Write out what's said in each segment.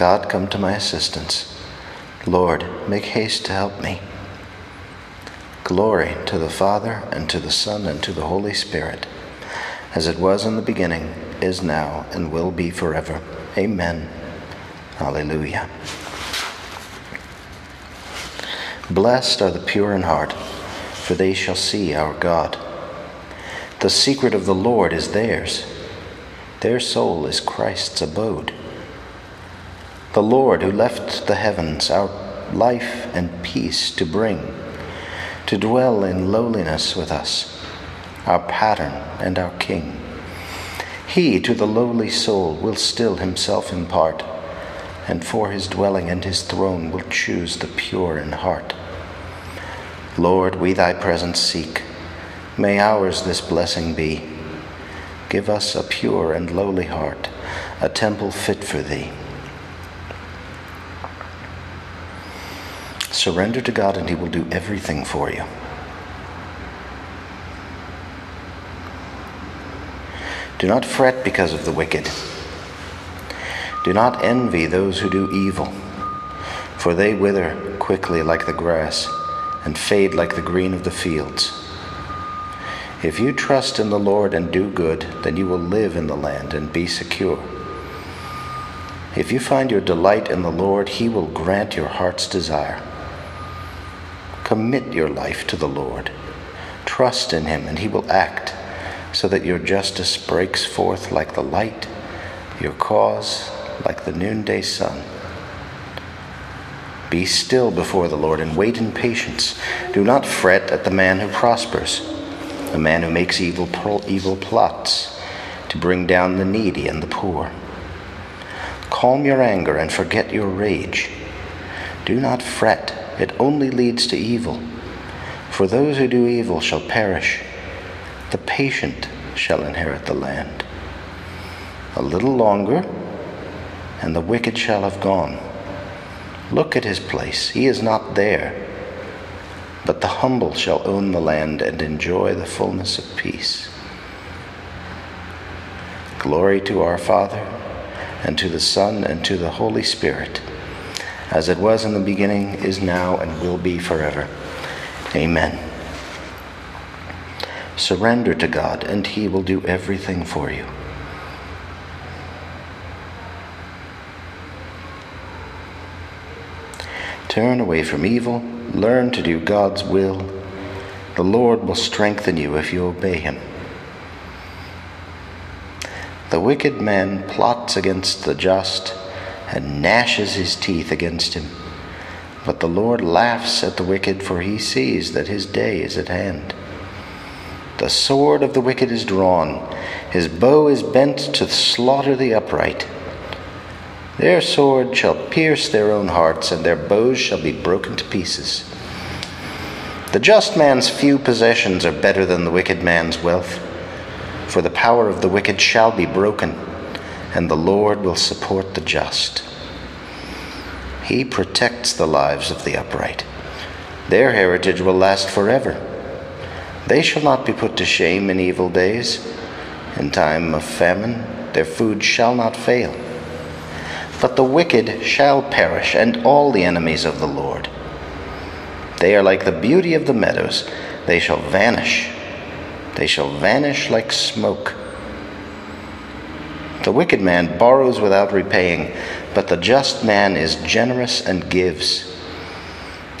God, come to my assistance. Lord, make haste to help me. Glory to the Father, and to the Son, and to the Holy Spirit, as it was in the beginning, is now, and will be forever. Amen. Hallelujah. Blessed are the pure in heart, for they shall see our God. The secret of the Lord is theirs, their soul is Christ's abode. The Lord who left the heavens, our life and peace to bring, to dwell in lowliness with us, our pattern and our King. He to the lowly soul will still himself impart, and for his dwelling and his throne will choose the pure in heart. Lord, we thy presence seek. May ours this blessing be. Give us a pure and lowly heart, a temple fit for thee. Surrender to God, and He will do everything for you. Do not fret because of the wicked. Do not envy those who do evil, for they wither quickly like the grass and fade like the green of the fields. If you trust in the Lord and do good, then you will live in the land and be secure. If you find your delight in the Lord, He will grant your heart's desire. Commit your life to the Lord. Trust in Him, and He will act so that your justice breaks forth like the light, your cause like the noonday sun. Be still before the Lord and wait in patience. Do not fret at the man who prospers, the man who makes evil, evil plots to bring down the needy and the poor. Calm your anger and forget your rage. Do not fret, it only leads to evil. For those who do evil shall perish, the patient shall inherit the land. A little longer, and the wicked shall have gone. Look at his place, he is not there. But the humble shall own the land and enjoy the fullness of peace. Glory to our Father, and to the Son, and to the Holy Spirit, as it was in the beginning, is now, and will be forever. Amen. Surrender to God, and He will do everything for you. Turn away from evil, learn to do God's will. The Lord will strengthen you if you obey Him. The wicked man plots against the just and gnashes his teeth against him. But the Lord laughs at the wicked, for he sees that his day is at hand. The sword of the wicked is drawn, his bow is bent to slaughter the upright. Their sword shall pierce their own hearts, and their bows shall be broken to pieces. The just man's few possessions are better than the wicked man's wealth, for the power of the wicked shall be broken, and the Lord will support the just. He protects the lives of the upright. Their heritage will last forever. They shall not be put to shame in evil days. In time of famine, their food shall not fail but the wicked shall perish, and all the enemies of the Lord. They are like the beauty of the meadows, they shall vanish. They shall vanish like smoke. The wicked man borrows without repaying, but the just man is generous and gives.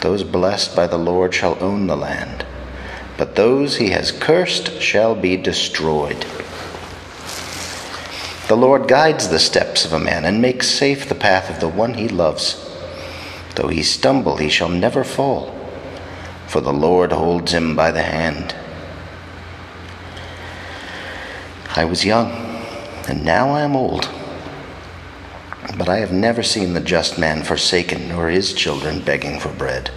Those blessed by the Lord shall own the land, but those he has cursed shall be destroyed. The Lord guides the steps of a man and makes safe the path of the one he loves. Though he stumble, he shall never fall, for the Lord holds him by the hand. I was young, and now I am old. But I have never seen the just man forsaken, nor his children begging for bread.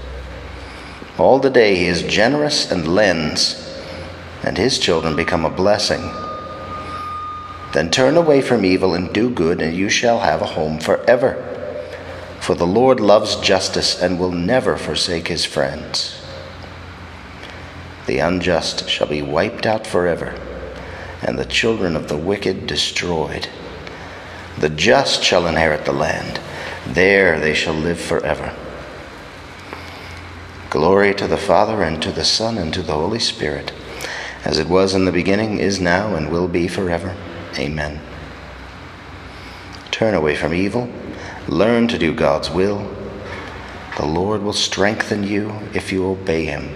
All the day he is generous and lends, and his children become a blessing. Then turn away from evil and do good, and you shall have a home forever. For the Lord loves justice and will never forsake his friends. The unjust shall be wiped out forever, and the children of the wicked destroyed. The just shall inherit the land, There they shall live forever. Glory to the Father, and to the Son, and to the Holy Spirit, as it was in the beginning, is now, and will be forever. Amen. Turn away from evil, learn to do God's will. The Lord will strengthen you if you obey Him.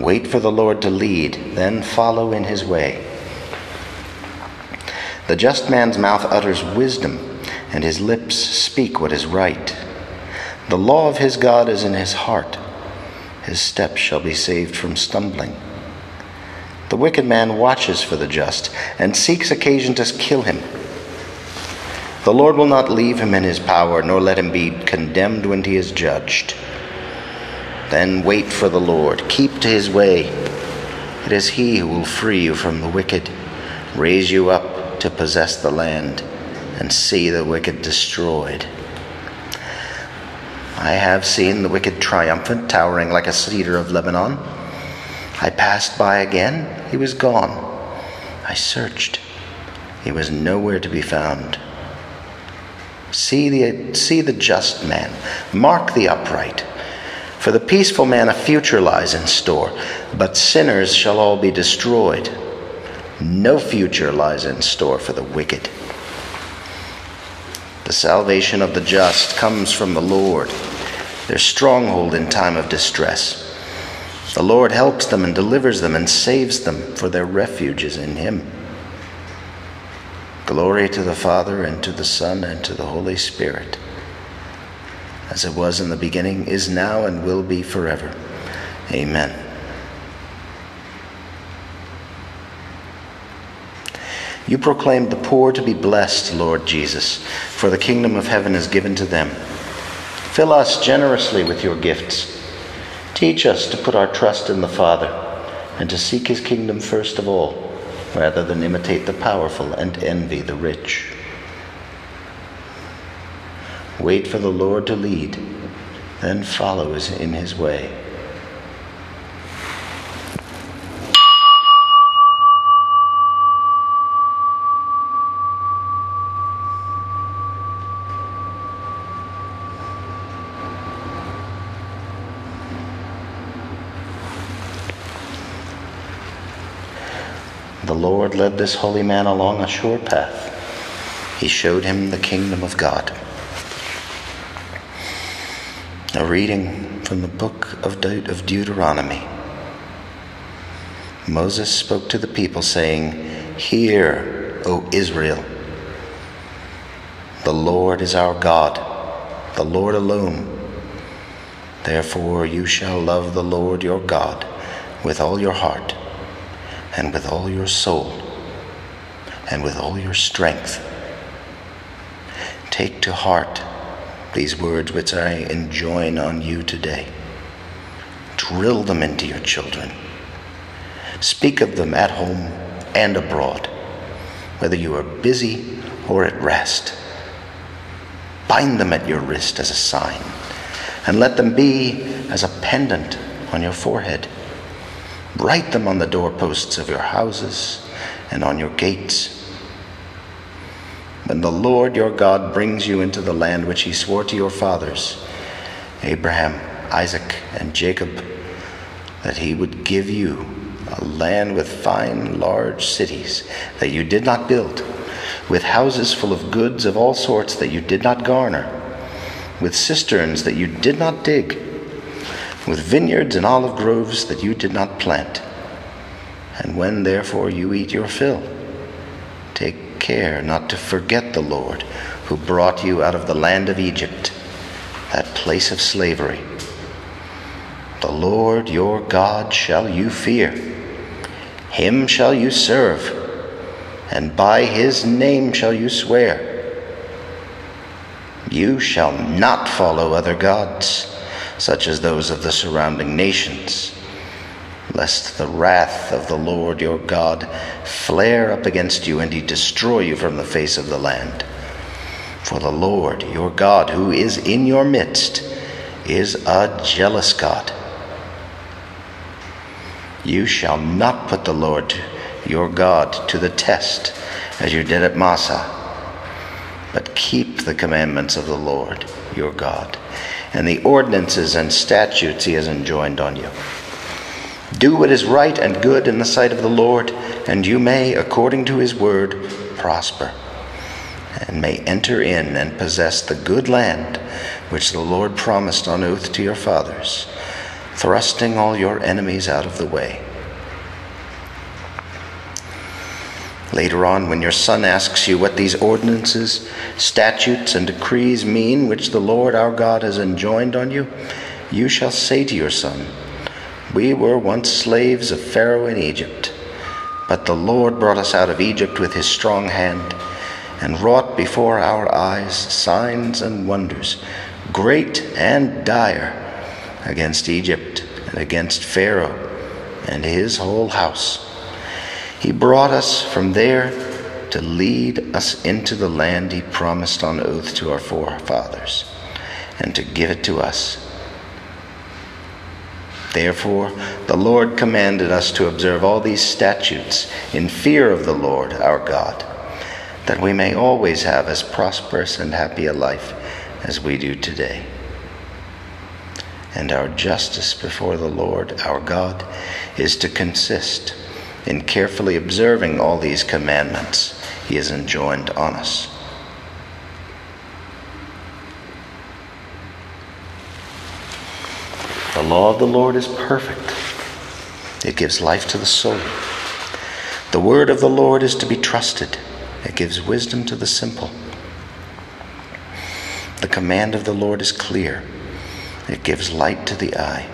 Wait for the Lord to lead, then follow in his way. The just man's mouth utters wisdom, and his lips speak what is right. The law of his God is in his heart. His steps shall be saved from stumbling. The wicked man watches for the just and seeks occasion to kill him. The Lord will not leave him in his power, nor let him be condemned when he is judged. Then wait for the Lord. Keep to his way. It is he who will free you from the wicked, raise you up to possess the land, and see the wicked destroyed. I have seen the wicked triumphant, towering like a cedar of Lebanon. I passed by again. He was gone. I searched. He was nowhere to be found. See the, see the just man, mark the upright. For the peaceful man, a future lies in store, but sinners shall all be destroyed. No future lies in store for the wicked. The salvation of the just comes from the Lord, their stronghold in time of distress. The Lord helps them and delivers them and saves them, for their refuge is in Him. Glory to the Father, and to the Son, and to the Holy Spirit as it was in the beginning, is now, and will be forever. Amen. You proclaimed the poor to be blessed, Lord Jesus, for the kingdom of heaven is given to them. Fill us generously with your gifts. Teach us to put our trust in the Father and to seek his kingdom first of all, rather than imitate the powerful and envy the rich. Wait for the Lord to lead, then follow in his way. The Lord led this holy man along a sure path. He showed him the kingdom of God. A reading from the book of, De- of Deuteronomy. Moses spoke to the people, saying, Hear, O Israel, the Lord is our God, the Lord alone. Therefore you shall love the Lord your God with all your heart, and with all your soul, and with all your strength. Take to heart these words which I enjoin on you today. Drill them into your children. Speak of them at home and abroad, whether you are busy or at rest. Bind them at your wrist as a sign, and let them be as a pendant on your forehead. Write them on the doorposts of your houses and on your gates. When the Lord your God brings you into the land which he swore to your fathers, Abraham, Isaac, and Jacob, that he would give you a land with fine, large cities that you did not build, with houses full of goods of all sorts that you did not garner, with cisterns that you did not dig, with vineyards and olive groves that you did not plant. And when therefore you eat your fill, take care not to forget the Lord who brought you out of the land of Egypt, that place of slavery. The Lord your God shall you fear, him shall you serve, and by his name shall you swear. You shall not follow other gods, such as those of the surrounding nations lest the wrath of the Lord your God flare up against you and he destroy you from the face of the land. For the Lord your God, who is in your midst, is a jealous God. You shall not put the Lord your God to the test as you did at Massah, but keep the commandments of the Lord your God and the ordinances and statutes he has enjoined on you. Do what is right and good in the sight of the Lord, and you may, according to his word, prosper, and may enter in and possess the good land which the Lord promised on oath to your fathers, thrusting all your enemies out of the way. Later on, when your son asks you what these ordinances, statutes, and decrees mean which the Lord our God has enjoined on you, you shall say to your son, We were once slaves of Pharaoh in Egypt, but the Lord brought us out of Egypt with his strong hand and wrought before our eyes signs and wonders, great and dire, against Egypt and against Pharaoh and his whole house. He brought us from there to lead us into the land he promised on oath to our forefathers and to give it to us. Therefore, the Lord commanded us to observe all these statutes in fear of the Lord our God, that we may always have as prosperous and happy a life as we do today. And our justice before the Lord our God is to consist in carefully observing all these commandments he has enjoined on us. Law of the Lord is perfect, it gives life to the soul. The word of the Lord is to be trusted, it gives wisdom to the simple. The command of the Lord is clear, it gives light to the eye.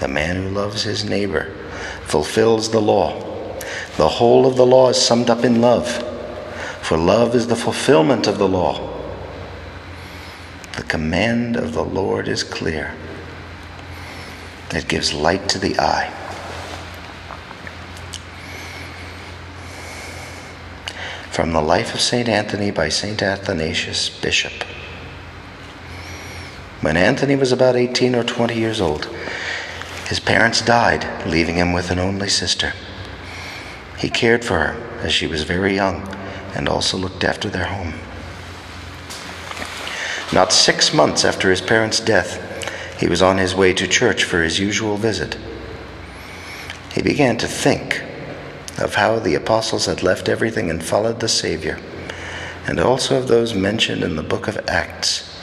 The man who loves his neighbor fulfills the law. The whole of the law is summed up in love, for love is the fulfillment of the law. The command of the Lord is clear, it gives light to the eye. From the Life of St. Anthony by St. Athanasius, Bishop. When Anthony was about 18 or 20 years old, his parents died, leaving him with an only sister. He cared for her as she was very young and also looked after their home. Not six months after his parents' death, he was on his way to church for his usual visit. He began to think of how the apostles had left everything and followed the Savior, and also of those mentioned in the book of Acts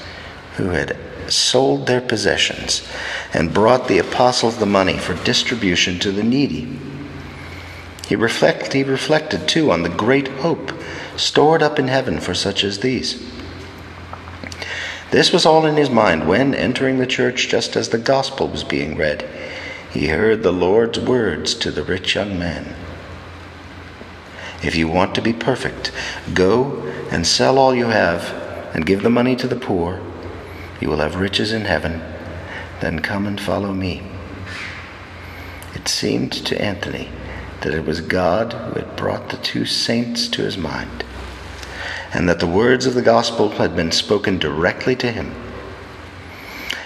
who had sold their possessions and brought the apostles the money for distribution to the needy. He, reflect, he reflected too on the great hope stored up in heaven for such as these. This was all in his mind when, entering the church just as the gospel was being read, he heard the Lord's words to the rich young man If you want to be perfect, go and sell all you have and give the money to the poor you will have riches in heaven. Then come and follow me. It seemed to Anthony that it was God who had brought the two saints to his mind, and that the words of the gospel had been spoken directly to him.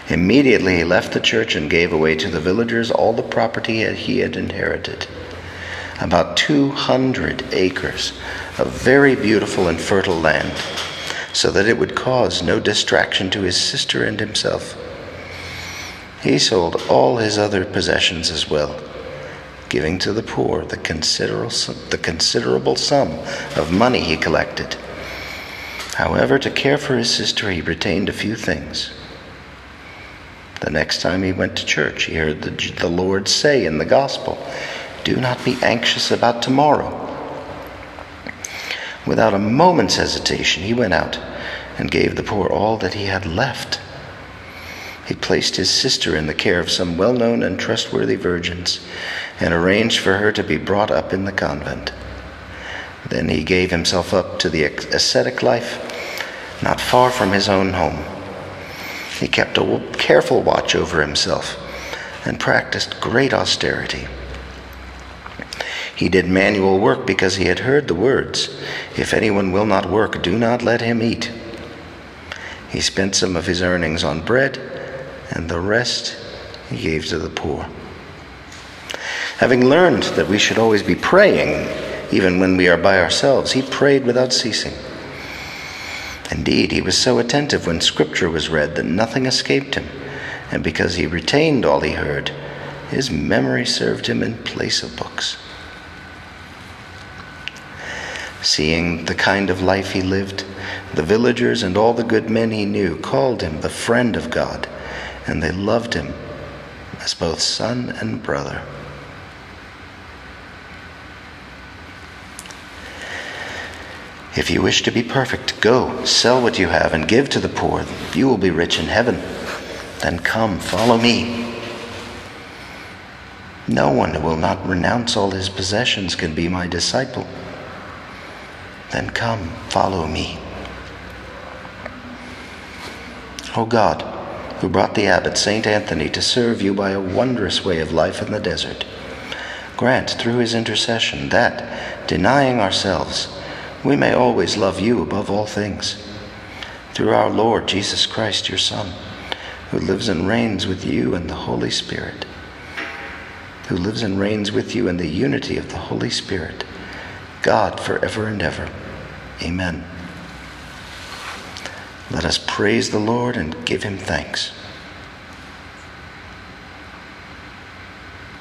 Immediately he left the church and gave away to the villagers all the property he had inherited about 200 acres of very beautiful and fertile land so that it would cause no distraction to his sister and himself. He sold all his other possessions as well, giving to the poor the considerable, the considerable sum of money he collected. However, to care for his sister, he retained a few things. The next time he went to church, he heard the, the Lord say in the gospel, Do not be anxious about tomorrow Without a moment's hesitation, he went out and gave the poor all that he had left. He placed his sister in the care of some well known and trustworthy virgins and arranged for her to be brought up in the convent. Then he gave himself up to the ascetic life not far from his own home. He kept a careful watch over himself and practiced great austerity. He did manual work because he had heard the words If anyone will not work, do not let him eat. He spent some of his earnings on bread and the rest he gave to the poor. Having learned that we should always be praying, even when we are by ourselves, he prayed without ceasing. Indeed, he was so attentive when Scripture was read that nothing escaped him, and because he retained all he heard, his memory served him in place of books. Seeing the kind of life he lived, the villagers and all the good men he knew called him the friend of God, and they loved him as both son and brother. If you wish to be perfect, go, sell what you have, and give to the poor. You will be rich in heaven. Then come, follow me. No one who will not renounce all his possessions can be my disciple. Then come, follow me. O God, who brought the abbot Saint Anthony to serve you by a wondrous way of life in the desert, grant through his intercession that, denying ourselves, we may always love you above all things. Through our Lord Jesus Christ, your Son, who lives and reigns with you in the Holy Spirit, who lives and reigns with you in the unity of the Holy Spirit, God forever and ever. Amen. Let us praise the Lord and give him thanks.